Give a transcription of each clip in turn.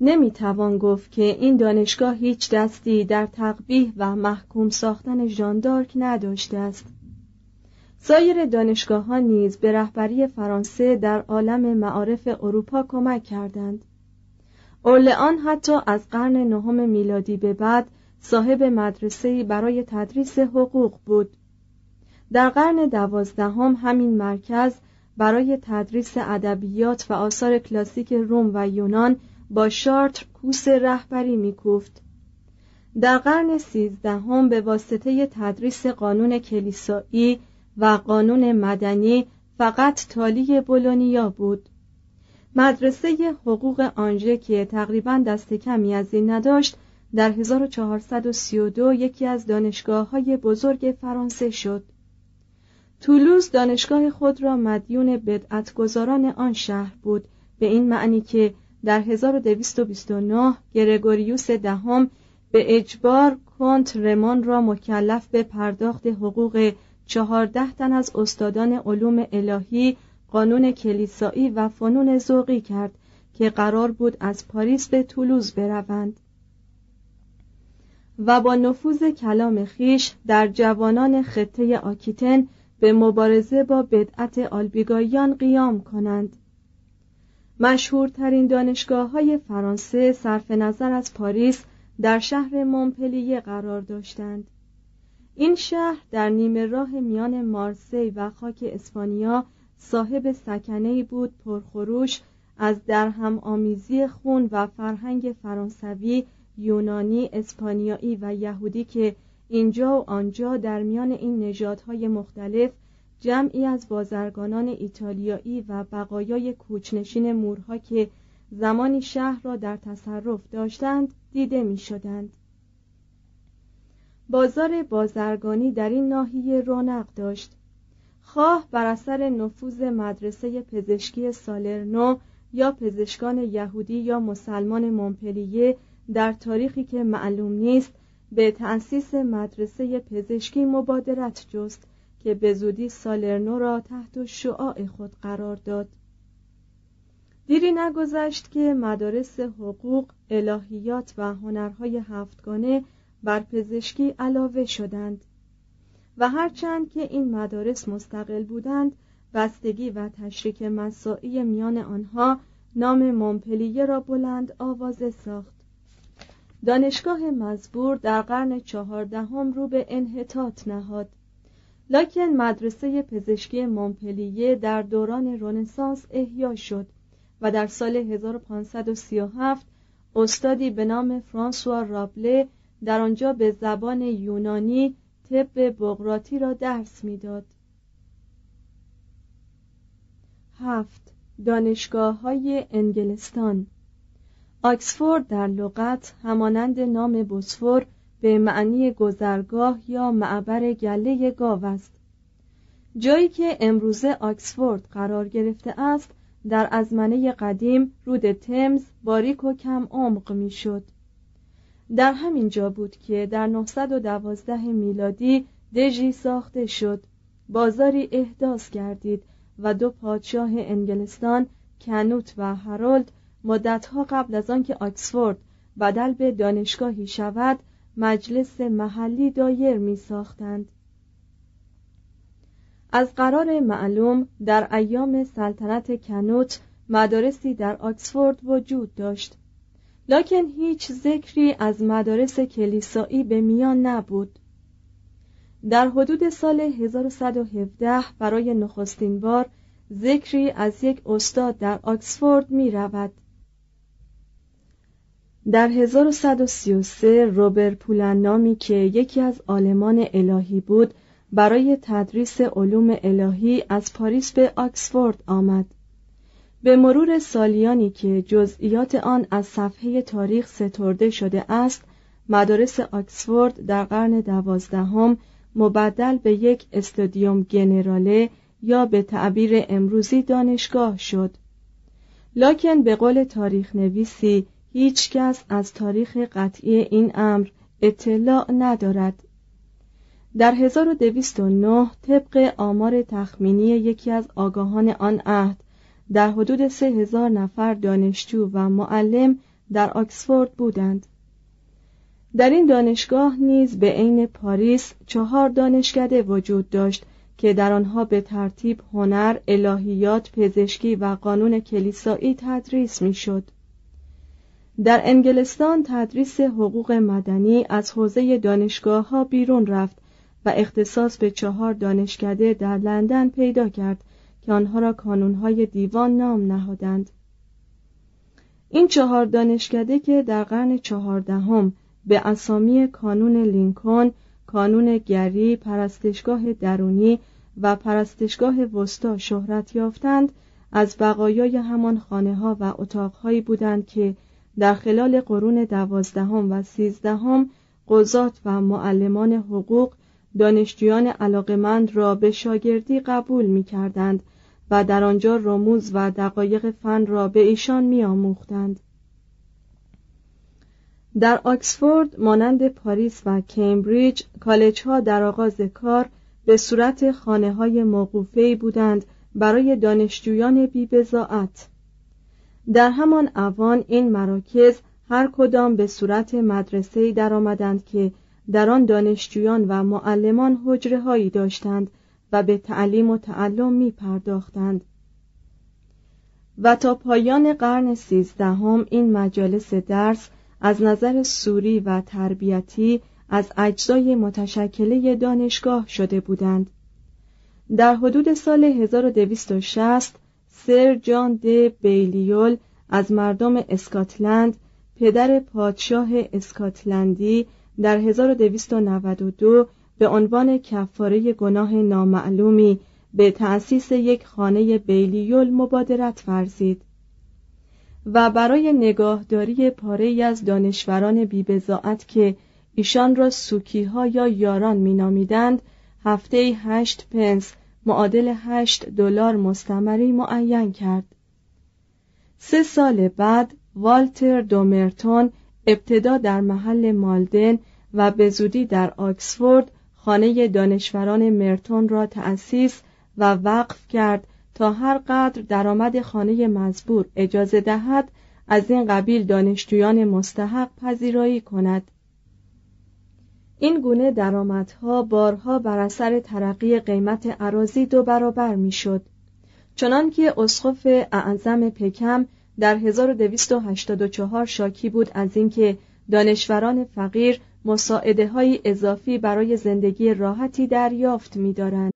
نمی‌توان گفت که این دانشگاه هیچ دستی در تقبیح و محکوم ساختن ژاندارک نداشته است. سایر دانشگاه ها نیز به رهبری فرانسه در عالم معارف اروپا کمک کردند. اورلئان حتی از قرن نهم میلادی به بعد صاحب مدرسه‌ای برای تدریس حقوق بود. در قرن دوازدهم همین مرکز برای تدریس ادبیات و آثار کلاسیک روم و یونان با شارتر کوس رهبری میکوفت در قرن سیزدهم به واسطه تدریس قانون کلیسایی و قانون مدنی فقط تالی بولونیا بود. مدرسه حقوق آنژه که تقریبا دست کمی از این نداشت در 1432 یکی از دانشگاه های بزرگ فرانسه شد. تولوز دانشگاه خود را مدیون بدعتگذاران آن شهر بود به این معنی که در 1229 گرگوریوس دهم به اجبار کنت رمان را مکلف به پرداخت حقوق چهارده تن از استادان علوم الهی قانون کلیسایی و فنون ذوقی کرد که قرار بود از پاریس به تولوز بروند. و با نفوذ کلام خیش در جوانان خطه آکیتن به مبارزه با بدعت آلبیگایان قیام کنند. مشهورترین دانشگاه های فرانسه صرف نظر از پاریس در شهر مونپلیه قرار داشتند. این شهر در نیمه راه میان مارسی و خاک اسپانیا صاحب سکنه بود پرخروش از درهم آمیزی خون و فرهنگ فرانسوی یونانی اسپانیایی و یهودی که اینجا و آنجا در میان این نژادهای مختلف جمعی از بازرگانان ایتالیایی و بقایای کوچنشین مورها که زمانی شهر را در تصرف داشتند دیده می شدند. بازار بازرگانی در این ناحیه رونق داشت خواه بر اثر نفوذ مدرسه پزشکی سالرنو یا پزشکان یهودی یا مسلمان مونپلیه در تاریخی که معلوم نیست به تأسیس مدرسه پزشکی مبادرت جست که به زودی سالرنو را تحت شعاع خود قرار داد. دیری نگذشت که مدارس حقوق، الهیات و هنرهای هفتگانه بر پزشکی علاوه شدند و هرچند که این مدارس مستقل بودند بستگی و تشریک مساعی میان آنها نام مونپلیه را بلند آوازه ساخت. دانشگاه مزبور در قرن چهاردهم رو به انحطاط نهاد. لکن مدرسه پزشکی مونپلیه در دوران رنسانس احیا شد و در سال 1537 استادی به نام فرانسوا رابله در آنجا به زبان یونانی طب بغراتی را درس می‌داد. هفت دانشگاه های انگلستان آکسفورد در لغت همانند نام بوسفور به معنی گذرگاه یا معبر گله گاو است جایی که امروزه آکسفورد قرار گرفته است در ازمنه قدیم رود تمز باریک و کم عمق می‌شد. در همین جا بود که در 912 میلادی دژی ساخته شد بازاری احداث گردید و دو پادشاه انگلستان کنوت و هرولد مدتها قبل از آنکه آکسفورد بدل به دانشگاهی شود مجلس محلی دایر می ساختند. از قرار معلوم در ایام سلطنت کنوت مدارسی در آکسفورد وجود داشت لکن هیچ ذکری از مدارس کلیسایی به میان نبود در حدود سال 1117 برای نخستین بار ذکری از یک استاد در آکسفورد می رود. در 1133 روبر پولن نامی که یکی از آلمان الهی بود برای تدریس علوم الهی از پاریس به آکسفورد آمد. به مرور سالیانی که جزئیات آن از صفحه تاریخ سترده شده است مدارس آکسفورد در قرن دوازدهم مبدل به یک استادیوم گنراله یا به تعبیر امروزی دانشگاه شد. لکن به قول تاریخ نویسی هیچ کس از تاریخ قطعی این امر اطلاع ندارد در 1209 طبق آمار تخمینی یکی از آگاهان آن عهد در حدود سه هزار نفر دانشجو و معلم در آکسفورد بودند در این دانشگاه نیز به عین پاریس چهار دانشکده وجود داشت که در آنها به ترتیب هنر، الهیات، پزشکی و قانون کلیسایی تدریس می‌شد. در انگلستان تدریس حقوق مدنی از حوزه دانشگاه ها بیرون رفت و اختصاص به چهار دانشکده در لندن پیدا کرد که آنها را کانونهای دیوان نام نهادند. این چهار دانشکده که در قرن چهاردهم به اسامی کانون لینکن، کانون گری، پرستشگاه درونی و پرستشگاه وستا شهرت یافتند از بقایای همان خانه ها و اتاقهایی بودند که در خلال قرون دوازدهم و سیزدهم قضات و معلمان حقوق دانشجویان علاقمند را به شاگردی قبول می کردند و در آنجا رموز و دقایق فن را به ایشان می آموختند. در آکسفورد مانند پاریس و کمبریج کالج ها در آغاز کار به صورت خانه های موقوفه بودند برای دانشجویان بیبزاعت در همان اوان این مراکز هر کدام به صورت مدرسه درآمدند که در آن دانشجویان و معلمان حجره هایی داشتند و به تعلیم و تعلم می پرداختند. و تا پایان قرن سیزدهم این مجالس درس از نظر سوری و تربیتی از اجزای متشکله دانشگاه شده بودند در حدود سال 1260 سر جان د بیلیول از مردم اسکاتلند پدر پادشاه اسکاتلندی در 1292 به عنوان کفاره گناه نامعلومی به تأسیس یک خانه بیلیول مبادرت فرزید و برای نگاهداری پاره از دانشوران بیبزاعت که ایشان را سوکی ها یا یاران مینامیدند هفته هشت پنس معادل هشت دلار مستمری معین کرد. سه سال بعد والتر دومرتون ابتدا در محل مالدن و به زودی در آکسفورد خانه دانشوران مرتون را تأسیس و وقف کرد تا هر قدر درآمد خانه مزبور اجازه دهد از این قبیل دانشجویان مستحق پذیرایی کند. این گونه درآمدها بارها بر اثر ترقی قیمت عراضی دو برابر می‌شد چنانکه اسقف اعظم پکم در 1284 شاکی بود از اینکه دانشوران فقیر مساعده های اضافی برای زندگی راحتی دریافت می‌دارند.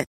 it.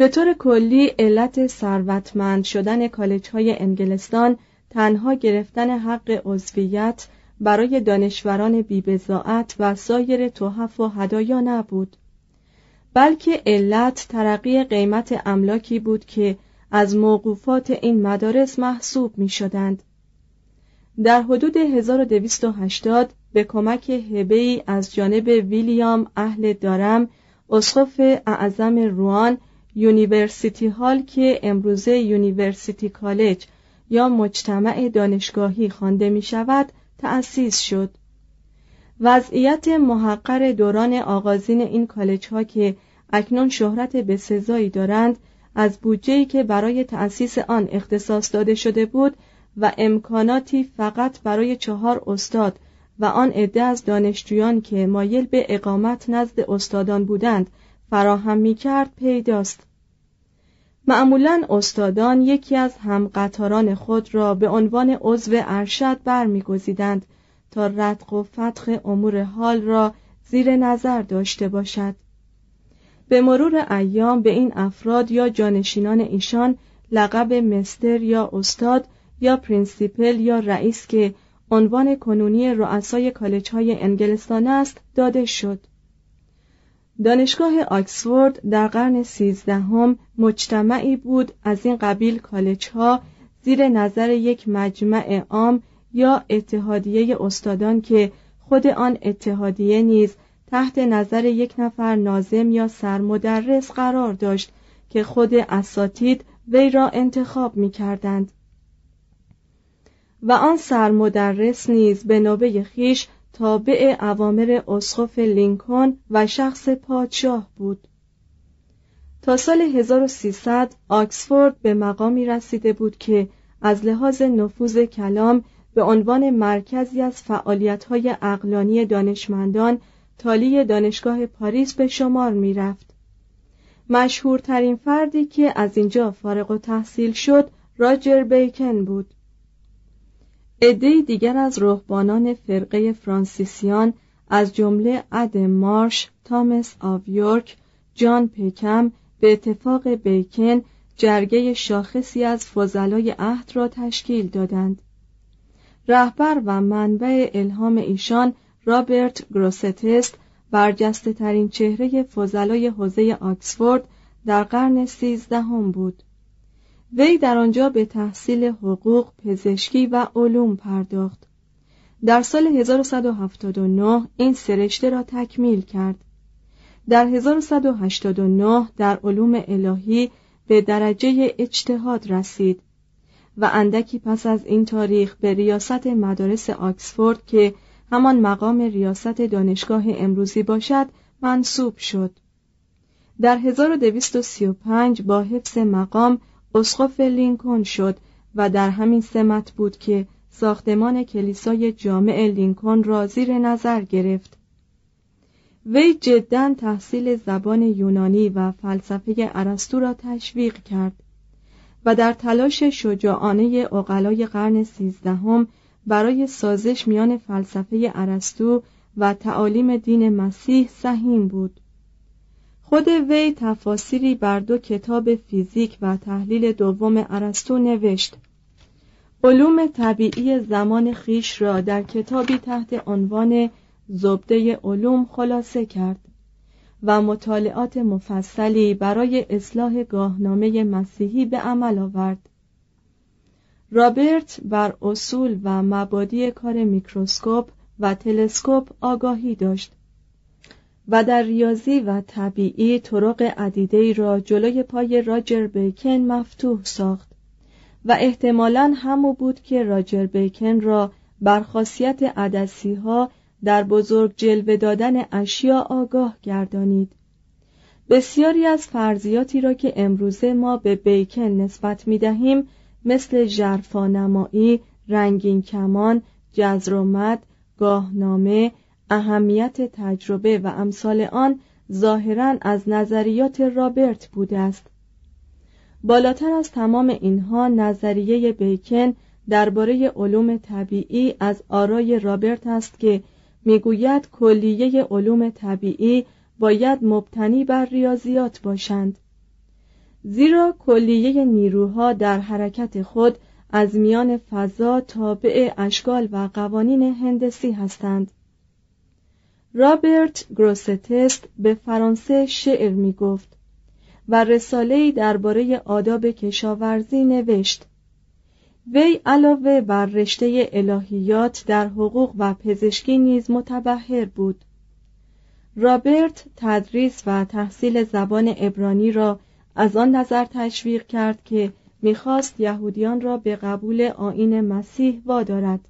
به طور کلی علت ثروتمند شدن کالج های انگلستان تنها گرفتن حق عضویت برای دانشوران بیبزاعت و سایر توحف و هدایا نبود بلکه علت ترقی قیمت املاکی بود که از موقوفات این مدارس محسوب می شدند. در حدود 1280 به کمک هبه از جانب ویلیام اهل دارم اسقف اعظم روان University Hall که امروزه University College یا مجتمع دانشگاهی خوانده می شود تأسیس شد. وضعیت محقر دوران آغازین این کالج ها که اکنون شهرت بسزایی دارند از بودجه‌ای که برای تأسیس آن اختصاص داده شده بود و امکاناتی فقط برای چهار استاد و آن عده از دانشجویان که مایل به اقامت نزد استادان بودند فراهم می کرد پیداست. معمولا استادان یکی از همقطاران خود را به عنوان عضو ارشد برمیگزیدند تا ردق و فتح امور حال را زیر نظر داشته باشد. به مرور ایام به این افراد یا جانشینان ایشان لقب master یا استاد یا principal یا رئیس که عنوان کنونی رؤسای کالج های انگلستان است داده شد. دانشگاه آکسفورد در قرن سیزدهم مجتمعی بود از این قبیل کالج ها زیر نظر یک مجمع عام یا اتحادیه استادان که خود آن اتحادیه نیز تحت نظر یک نفر نازم یا سرمدرس قرار داشت که خود اساتید وی را انتخاب می کردند. و آن سرمدرس نیز به نوبه خیش تابع اوامر اسقف لینکن و شخص پادشاه بود تا سال 1300 آکسفورد به مقامی رسیده بود که از لحاظ نفوذ کلام به عنوان مرکزی از فعالیت‌های اقلانی دانشمندان تالی دانشگاه پاریس به شمار می رفت. مشهورترین فردی که از اینجا فارغ و تحصیل شد راجر بیکن بود. عده دیگر از رهبانان فرقه فرانسیسیان از جمله اد مارش، تامس آویورک، جان پکم به اتفاق بیکن جرگه شاخصی از فضلای عهد را تشکیل دادند. رهبر و منبع الهام ایشان رابرت گروستست برجسته ترین چهره فضلای حوزه آکسفورد در قرن سیزدهم بود. وی در آنجا به تحصیل حقوق، پزشکی و علوم پرداخت. در سال 1179 این سرشته را تکمیل کرد. در 1189 در علوم الهی به درجه اجتهاد رسید و اندکی پس از این تاریخ به ریاست مدارس آکسفورد که همان مقام ریاست دانشگاه امروزی باشد منصوب شد. در 1235 با حفظ مقام اسقف لینکن شد و در همین سمت بود که ساختمان کلیسای جامع لینکن را زیر نظر گرفت. وی جدا تحصیل زبان یونانی و فلسفه ارسطو را تشویق کرد و در تلاش شجاعانه اقلای قرن سیزدهم برای سازش میان فلسفه ارسطو و تعالیم دین مسیح سهیم بود. خود وی تفاسیری بر دو کتاب فیزیک و تحلیل دوم ارسطو نوشت. علوم طبیعی زمان خیش را در کتابی تحت عنوان زبده علوم خلاصه کرد و مطالعات مفصلی برای اصلاح گاهنامه مسیحی به عمل آورد. رابرت بر اصول و مبادی کار میکروسکوپ و تلسکوپ آگاهی داشت. و در ریاضی و طبیعی طرق عدیده را جلوی پای راجر بیکن مفتوح ساخت و احتمالا همو بود که راجر بیکن را بر خاصیت عدسی ها در بزرگ جلوه دادن اشیا آگاه گردانید. بسیاری از فرضیاتی را که امروزه ما به بیکن نسبت می دهیم مثل جرفانمایی، رنگین کمان، جزرومت، گاهنامه، اهمیت تجربه و امثال آن ظاهرا از نظریات رابرت بوده است. بالاتر از تمام اینها نظریه بیکن درباره علوم طبیعی از آرای رابرت است که می‌گوید کلیه علوم طبیعی باید مبتنی بر ریاضیات باشند. زیرا کلیه نیروها در حرکت خود از میان فضا تابع اشکال و قوانین هندسی هستند. رابرت گروستست به فرانسه شعر می گفت و رساله‌ای درباره آداب کشاورزی نوشت. وی علاوه بر رشته الهیات در حقوق و پزشکی نیز متبهر بود. رابرت تدریس و تحصیل زبان عبرانی را از آن نظر تشویق کرد که می‌خواست یهودیان را به قبول آین مسیح وادارد.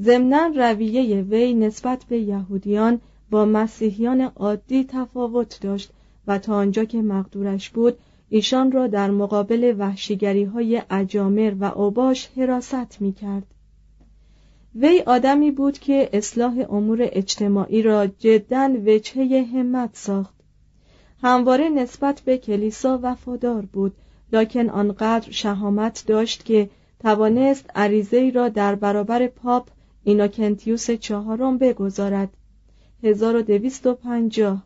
ضمنا رویه وی نسبت به یهودیان با مسیحیان عادی تفاوت داشت و تا آنجا که مقدورش بود ایشان را در مقابل وحشیگری های اجامر و اوباش حراست می کرد. وی آدمی بود که اصلاح امور اجتماعی را جدا وجهه همت ساخت همواره نسبت به کلیسا وفادار بود لکن آنقدر شهامت داشت که توانست عریضه را در برابر پاپ اینوکنتیوس چهارم بگذارد. 1250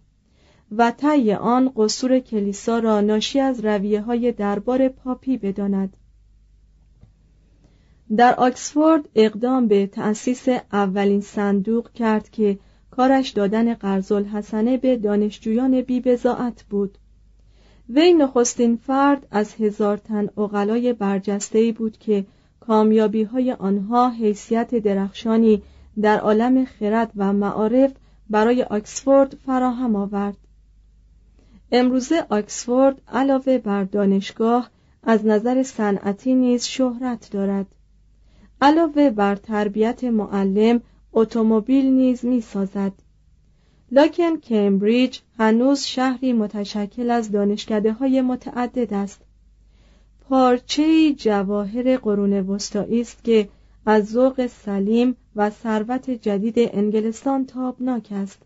و طی آن قصور کلیسا را ناشی از رویه های دربار پاپی بداند. در آکسفورد اقدام به تأسیس اولین صندوق کرد که کارش دادن قرض الحسنه به دانشجویان بیبزاعت بود. وی نخستین فرد از هزار تن اقلای برجسته بود که کامیابی های آنها حیثیت درخشانی در عالم خرد و معارف برای آکسفورد فراهم آورد. امروزه آکسفورد علاوه بر دانشگاه از نظر صنعتی نیز شهرت دارد. علاوه بر تربیت معلم اتومبیل نیز می سازد لکن کمبریج هنوز شهری متشکل از دانشکده های متعدد است. پارچه جواهر قرون وسطایی است که از ذوق سلیم و ثروت جدید انگلستان تابناک است.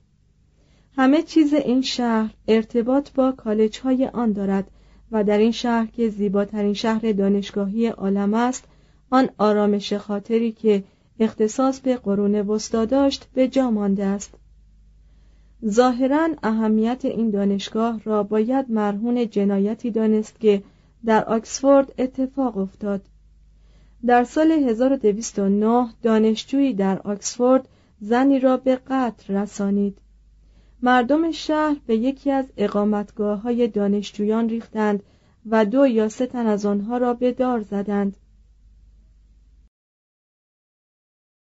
همه چیز این شهر ارتباط با کالج های آن دارد و در این شهر که زیباترین شهر دانشگاهی عالم است آن آرامش خاطری که اختصاص به قرون وسطا داشت به جا مانده است. ظاهرا اهمیت این دانشگاه را باید مرهون جنایتی دانست که در آکسفورد اتفاق افتاد. در سال 1209 دانشجویی در آکسفورد زنی را به قتل رسانید. مردم شهر به یکی از اقامتگاه های دانشجویان ریختند و دو یا سه تن از آنها را به دار زدند.